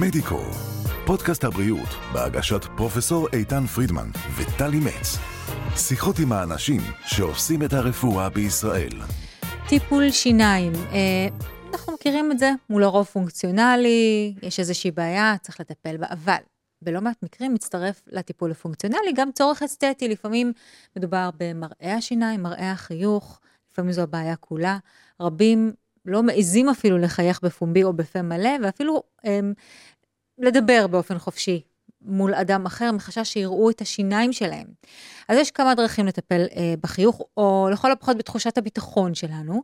מדיקו, פודקאסט הבריאות בהגשת פרופסור איתן פרידמן וטלי מצ. שיחות עם האנשים שעושים את הרפואה בישראל. טיפול שיניים, אה, אנחנו מכירים את זה, הוא לרוב פונקציונלי, יש איזושהי בעיה, צריך לטפל בה, אבל בלא מעט מקרים מצטרף לטיפול הפונקציונלי גם צורך אסתטי, לפעמים מדובר במראה השיניים, מראה החיוך, לפעמים זו הבעיה כולה. רבים לא מעזים אפילו לחייך בפומבי או בפה מלא, ואפילו הם, לדבר באופן חופשי מול אדם אחר, מחשש שיראו את השיניים שלהם. אז יש כמה דרכים לטפל אה, בחיוך, או לכל הפחות בתחושת הביטחון שלנו.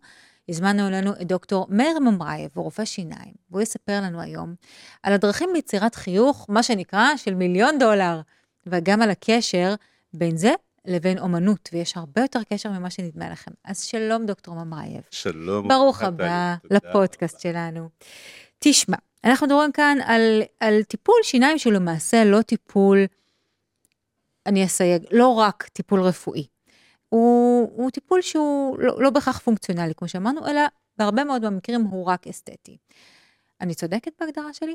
הזמנו אלינו את דוקטור מאיר ממרייב, הוא רופא שיניים, והוא יספר לנו היום על הדרכים ליצירת חיוך, מה שנקרא, של מיליון דולר, וגם על הקשר בין זה לבין אומנות, ויש הרבה יותר קשר ממה שנדמה לכם. אז שלום, דוקטור ממרייב. שלום. ברוך הבא לפודקאסט שלנו. תשמע, אנחנו מדברים כאן על, על טיפול שיניים שהוא למעשה לא טיפול, אני אסייג, לא רק טיפול רפואי. הוא, הוא טיפול שהוא לא, לא בהכרח פונקציונלי, כמו שאמרנו, אלא בהרבה מאוד מהמקרים הוא רק אסתטי. אני צודקת בהגדרה שלי?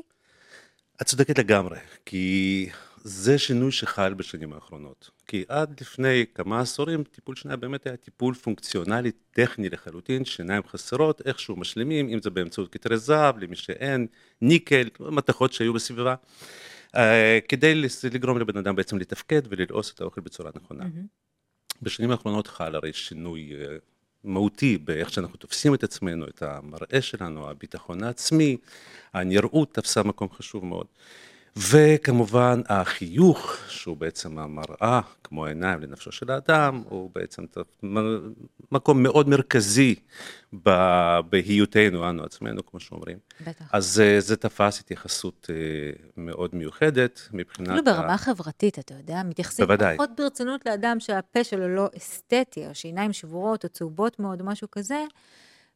את צודקת לגמרי, כי זה שינוי שחל בשנים האחרונות. כי עד לפני כמה עשורים טיפול שיניים באמת היה טיפול פונקציונלי טכני לחלוטין, שיניים חסרות, איכשהו משלימים, אם זה באמצעות כתרי זהב, למי שאין, ניקל, מתכות שהיו בסביבה, uh, כדי לגרום לבן אדם בעצם לתפקד וללעוס את האוכל בצורה נכונה. Mm-hmm. בשנים האחרונות חל הרי שינוי uh, מהותי באיך שאנחנו תופסים את עצמנו, את המראה שלנו, הביטחון העצמי, הנראות תפסה מקום חשוב מאוד. וכמובן החיוך, שהוא בעצם המראה, כמו העיניים לנפשו של האדם, הוא בעצם מקום מאוד מרכזי בהיותנו, אנו עצמנו, כמו שאומרים. בטח. אז אה, זה תפס התייחסות אה, מאוד מיוחדת מבחינת... אפילו ברמה חברתית, אתה יודע, מתייחסים בוודאי. פחות ברצינות לאדם שהפה שלו לא אסתטי, או שעיניים שבורות, או צהובות מאוד, או משהו כזה.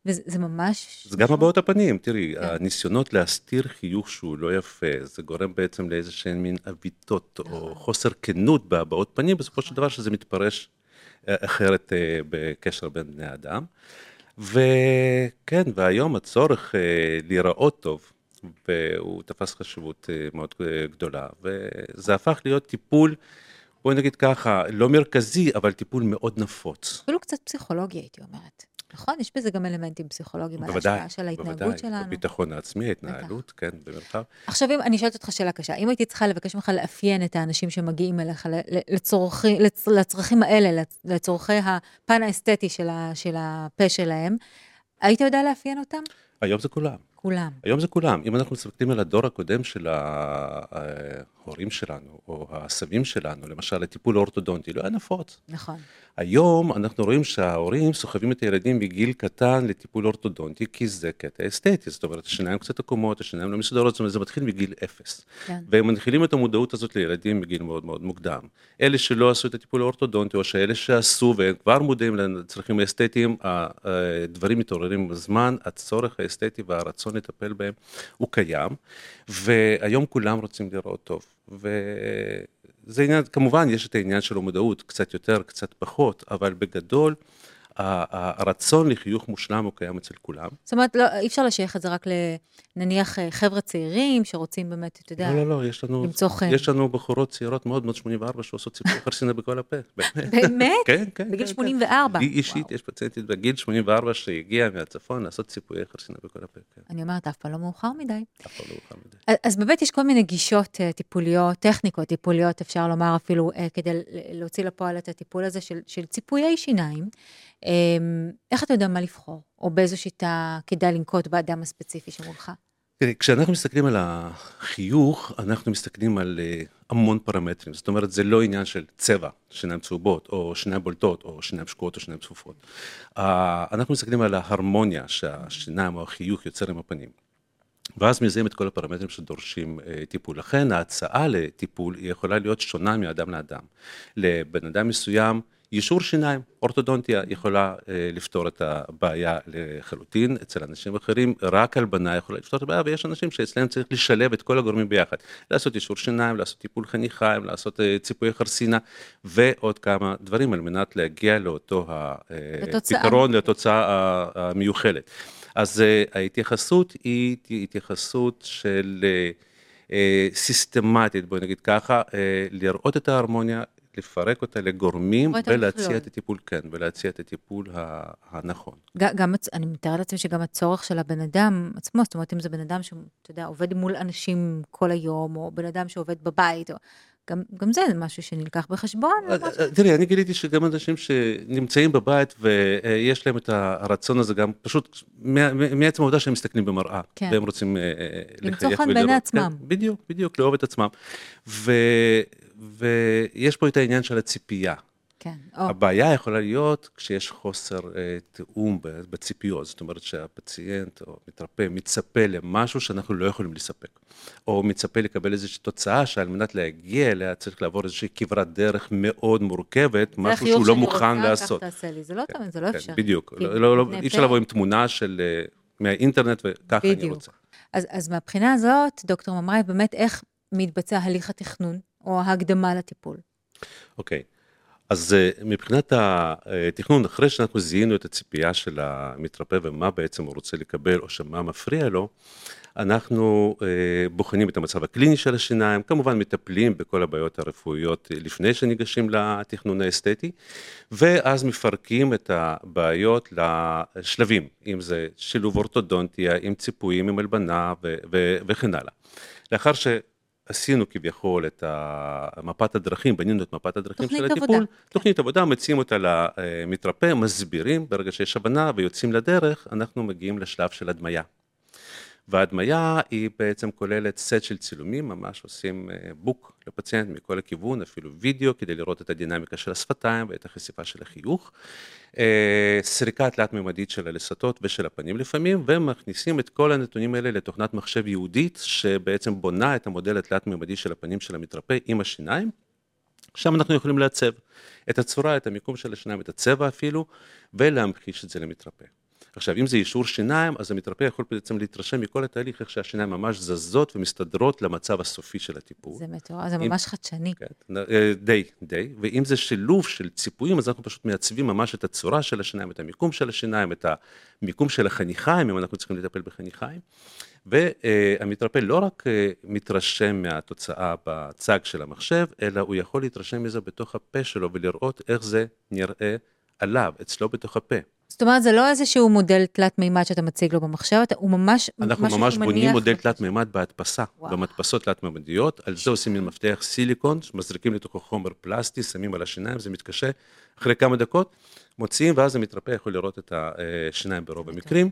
וזה ממש... זה גם הבעות הפנים, תראי, כן. הניסיונות להסתיר חיוך שהוא לא יפה, זה גורם בעצם לאיזה שהן מין עוויתות, או נכון. חוסר כנות בהבעות פנים, בסופו של דבר שזה מתפרש אה, אחרת אה, בקשר בין בני אדם. וכן, והיום הצורך אה, להיראות טוב, והוא תפס חשיבות מאוד גדולה, וזה הפך להיות טיפול, בואי נגיד ככה, לא מרכזי, אבל טיפול מאוד נפוץ. אפילו קצת פסיכולוגי, הייתי אומרת. נכון? יש בזה גם אלמנטים פסיכולוגיים, על בוודאי, ההשפעה של ההתנהגות בוודאי, שלנו. הביטחון העצמי, ההתנהלות, כן, במרחב. עכשיו, אם אני שואלת אותך שאלה קשה, אם הייתי צריכה לבקש ממך לאפיין את האנשים שמגיעים אליך לצורכי, לצ- לצרכים האלה, לצ- לצורכי הפן האסתטי של, ה, של הפה שלהם, היית יודע לאפיין אותם? היום זה כולם. כולם. היום זה כולם. אם אנחנו מסתכלים על הדור הקודם של ההורים שלנו, או הסבים שלנו, למשל, הטיפול האורתודונטי, לא היה נפוץ. נכון. היום אנחנו רואים שההורים סוחבים את הילדים מגיל קטן לטיפול אורתודונטי, כי זה קטע אסתטי, זאת אומרת, השיניים קצת עקומות, השיניים לא מסודרות, זאת אומרת, זה מתחיל מגיל אפס. כן. והם מנחילים את המודעות הזאת לילדים בגיל מאוד מאוד מוקדם. אלה שלא עשו את הטיפול האורתודונטי, או שאלה שעשו והם כבר מודעים לצרכים האסתטיים, הדברים מתעוררים בזמן, הצורך האסתטי והרצון לטפל בהם הוא קיים, והיום כולם רוצים לראות טוב. וזה עניין, כמובן יש את העניין של המודעות, קצת יותר, קצת פחות, אבל בגדול, הרצון לחיוך מושלם הוא קיים אצל כולם. זאת אומרת, לא, אי אפשר לשייך את זה רק לנניח אה, חבר'ה צעירים שרוצים באמת, אתה יודע, לא, לא, לא, יש לנו, למצוא חן. יש לנו בחורות צעירות מאוד מאוד 84 שעושות ציפוי חרסינה בכל הפה, באמת. באמת? כן, כן. בגיל כן, 84. כן. היא אישית. יש פציינטית בגיל 84 שהגיעה מהצפון לעשות ציפויי חרסינה בכל הפה, כן. אני אומרת, אף פעם לא מאוחר מדי. אף פעם לא מאוחר מדי. אז- באמת יש כל מיני גישות אה, טיפוליות, טכניקות טיפוליות, אפשר לומר אפילו, אה, כדי להוציא לפועל את הטיפול הזה של ציפויי שיניים. אה, איך אתה יודע מה לבחור, או באיזו שיטה כדאי לנקוט באדם הספציפי שמולך? תראי, כשאנחנו מסתכלים על החיוך, אנחנו מסתכלים על אה, המון פרמטרים. זאת אומרת, זה לא עניין של צבע, שיניים צהובות, או שיניים בולטות, או שיניים שקועות, או שיניים צפופות. אה, אנחנו מסתכלים על ההרמוניה שהשיניים או החיוך יוצר עם הפנים. ואז מזהים את כל הפרמטרים שדורשים אה, טיפול. לכן ההצעה לטיפול היא יכולה להיות שונה מאדם לאדם. לבן אדם מסוים, יישור שיניים, אורתודונטיה, יכולה אה, לפתור את הבעיה לחלוטין. אצל אנשים אחרים, רק הלבנה יכולה לפתור את הבעיה, ויש אנשים שאצלם צריך לשלב את כל הגורמים ביחד. לעשות יישור שיניים, לעשות טיפול חניכיים, לעשות אה, ציפויי חרסינה, ועוד כמה דברים על מנת להגיע לאותו לתוצאה. הפתרון, לתוצאה ה- המיוחלת. אז ההתייחסות היא התייחסות של אה, סיסטמטית, בואי נגיד ככה, אה, לראות את ההרמוניה, לפרק אותה לגורמים ולהציע. את הטיפול, כן, ולהציע את הטיפול הנכון. גם, אני מתארת לעצמי שגם הצורך של הבן אדם עצמו, זאת אומרת, אם זה בן אדם שאתה יודע, עובד מול אנשים כל היום, או בן אדם שעובד בבית, או, גם, גם זה משהו שנלקח בחשבון. אה, למרות אה, תראי, אני גיליתי שגם אנשים שנמצאים בבית ויש להם את הרצון הזה גם פשוט מעצם העובדה שהם מסתכלים במראה, כן. והם רוצים אה, אה, למצוא לחייך חן בעיני ולראות. עצמם. כן, בדיוק, בדיוק, לאהוב את עצמם. ו- ויש פה את העניין של הציפייה. כן, הבעיה יכולה להיות כשיש חוסר אה, תיאום בציפיות, זאת אומרת שהפציינט או מתרפא מצפה למשהו שאנחנו לא יכולים לספק, או מצפה לקבל איזושהי תוצאה שעל מנת להגיע אליה צריך לעבור איזושהי כברת דרך מאוד מורכבת, משהו שהוא לא מוכן רוצה, לעשות. כך תעשה לי, זה לא תמיד, זה לא כן, אפשרי. בדיוק, לא, לא, לא, אי אפשר לבוא עם תמונה של, אה, מהאינטרנט וככה אני. רוצה. אז, אז מהבחינה הזאת, דוקטור ממראי, באמת איך מתבצע הליך התכנון, או ההקדמה לטיפול? אוקיי, אז אה, מבחינת התכנון, אחרי שאנחנו זיהינו את הציפייה של המתרפא ומה בעצם הוא רוצה לקבל או שמה מפריע לו, אנחנו אה, בוחנים את המצב הקליני של השיניים, כמובן מטפלים בכל הבעיות הרפואיות אה, לפני שניגשים לתכנון האסתטי, ואז מפרקים את הבעיות לשלבים, אם זה שילוב אורתודונטיה, עם ציפויים, עם הלבנה ו- ו- וכן הלאה. לאחר ש... עשינו כביכול את מפת הדרכים, בנינו את מפת הדרכים תוכנית של הטיפול, עבודה, כן. תוכנית עבודה, מציעים אותה למתרפא, מסבירים, ברגע שיש הבנה ויוצאים לדרך, אנחנו מגיעים לשלב של הדמיה. וההדמיה היא בעצם כוללת סט של צילומים, ממש עושים אה, בוק לפציינט מכל הכיוון, אפילו וידאו, כדי לראות את הדינמיקה של השפתיים ואת החשיפה של החיוך. אה, סריקה תלת-ממדית של הלסתות ושל הפנים לפעמים, ומכניסים את כל הנתונים האלה לתוכנת מחשב ייעודית, שבעצם בונה את המודל התלת-ממדי של הפנים של המתרפא עם השיניים. שם אנחנו יכולים לעצב את הצורה, את המיקום של השיניים, את הצבע אפילו, ולהמחיש את זה למתרפא. עכשיו, אם זה אישור שיניים, אז המתרפא יכול בעצם להתרשם מכל התהליך, איך שהשיניים ממש זזות ומסתדרות למצב הסופי של הטיפול. זה מטורף, זה אם- ממש חדשני. כן, אה, די, די, ואם זה שילוב של ציפויים, אז אנחנו פשוט מעצבים ממש את הצורה של השיניים, את המיקום של השיניים, את המיקום של החניכיים, אם אנחנו צריכים לטפל בחניכיים. והמתרפא לא רק אה, מתרשם מהתוצאה בצג של המחשב, אלא הוא יכול להתרשם מזה בתוך הפה שלו ולראות איך זה נראה עליו, אצלו בתוך הפה. זאת אומרת, זה לא איזשהו מודל תלת מימד שאתה מציג לו במחשב, אתה- הוא ממש, אנחנו ממש בונים מניח מודל. תלת מימד בהדפסה. במדפסות תלת מימדיות, על זה עושים מין מפתח סיליקון, מזריקים לתוכו חומר פלסטי, שמים על השיניים, זה מתקשה, אחרי כמה דקות מוציאים, ואז המתרפא יכול לראות את השיניים ברוב המקרים,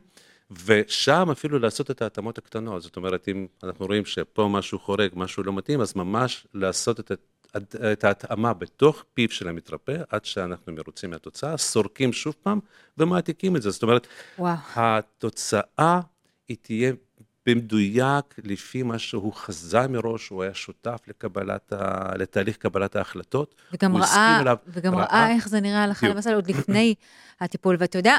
ושם אפילו לעשות את ההתאמות הקטנות, זאת אומרת, אם אנחנו רואים שפה משהו חורג, משהו לא מתאים, אז ממש לעשות את. את ההתאמה בתוך פיו של המתרפא, עד שאנחנו מרוצים מהתוצאה, סורקים שוב פעם ומעתיקים את זה. זאת אומרת, וואו. התוצאה היא תהיה במדויק לפי מה שהוא חזה מראש, הוא היה שותף לקבלת ה... לתהליך קבלת ההחלטות. וגם ראה, אליו, וגם ראה. ראה איך זה נראה הלכה. למעשה עוד לפני הטיפול. ואתה יודע,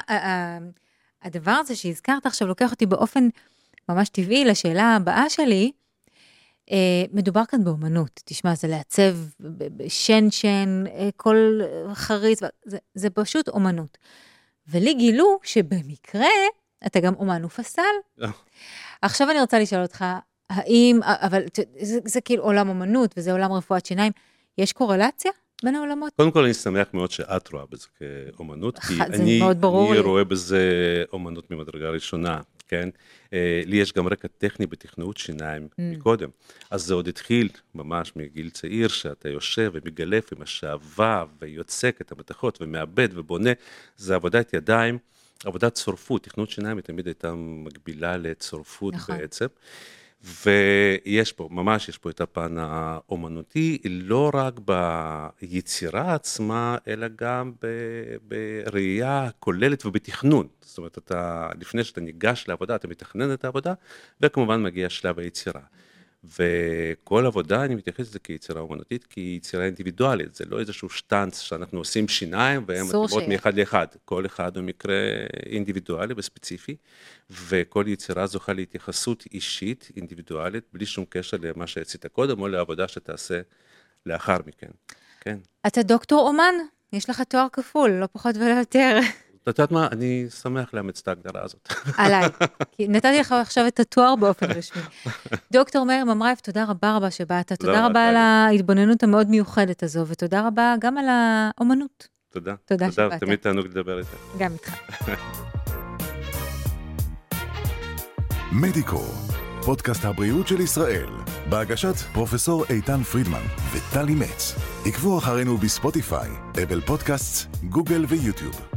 הדבר הזה שהזכרת עכשיו לוקח אותי באופן ממש טבעי לשאלה הבאה שלי. אה, מדובר כאן באומנות, תשמע, זה לעצב ב- בשן-שן, אה, כל חריץ, זה, זה פשוט אומנות. ולי גילו שבמקרה אתה גם אומן ופסל. אה. עכשיו אני רוצה לשאול אותך, האם, אבל ת- זה, זה כאילו עולם אומנות וזה עולם רפואת שיניים, יש קורלציה בין העולמות? קודם כל, אני שמח מאוד שאת רואה בזה כאומנות, כי זה אני, אני. רואה בזה אומנות ממדרגה ראשונה, כן? אה, לי יש גם רקע טכני בתכנאות שיניים Mm. מקודם, אז זה עוד התחיל ממש מגיל צעיר, שאתה יושב ומגלף עם השעווה ויוצק את המתכות ומעבד ובונה, זה עבודת ידיים. עבודת צורפות, תכנות שיניים היא תמיד הייתה מקבילה לצורפות נכון. בעצם. ויש פה, ממש יש פה את הפן האומנותי, לא רק ביצירה עצמה, אלא גם ב- בראייה כוללת ובתכנון. זאת אומרת, אתה, לפני שאתה ניגש לעבודה, אתה מתכנן את העבודה, וכמובן מגיע שלב היצירה. וכל עבודה, אני מתייחס לזה כיצירה אומנותית, כי יצירה אינדיבידואלית, זה לא איזשהו שטאנץ שאנחנו עושים שיניים והן מתאימות. מאחד לאחד. כל אחד הוא מקרה אינדיבידואלי וספציפי, וכל יצירה זוכה להתייחסות אישית, אינדיבידואלית, בלי שום קשר למה שעשית קודם, או לעבודה שתעשה לאחר מכן. כן. אתה דוקטור אומן, יש לך תואר כפול, לא פחות ולא יותר. את יודעת מה? אני שמח לאמץ את ההגדרה הזאת. עליי. כי נתתי לך עכשיו את התואר באופן רשמי. דוקטור מאיר ממרייב, תודה רבה רבה שבאת. תודה רבה על ההתבוננות המאוד מיוחדת הזו, ותודה רבה גם על האומנות. תודה. תודה שבאת. תמיד תענוג לדבר איתך. גם איתך. מדיקו, פודקאסט הבריאות של ישראל, בהגשת פרופסור איתן פרידמן וטלי מצ. עקבו אחרינו בספוטיפיי, אפל פודקאסט, גוגל ויוטיוב.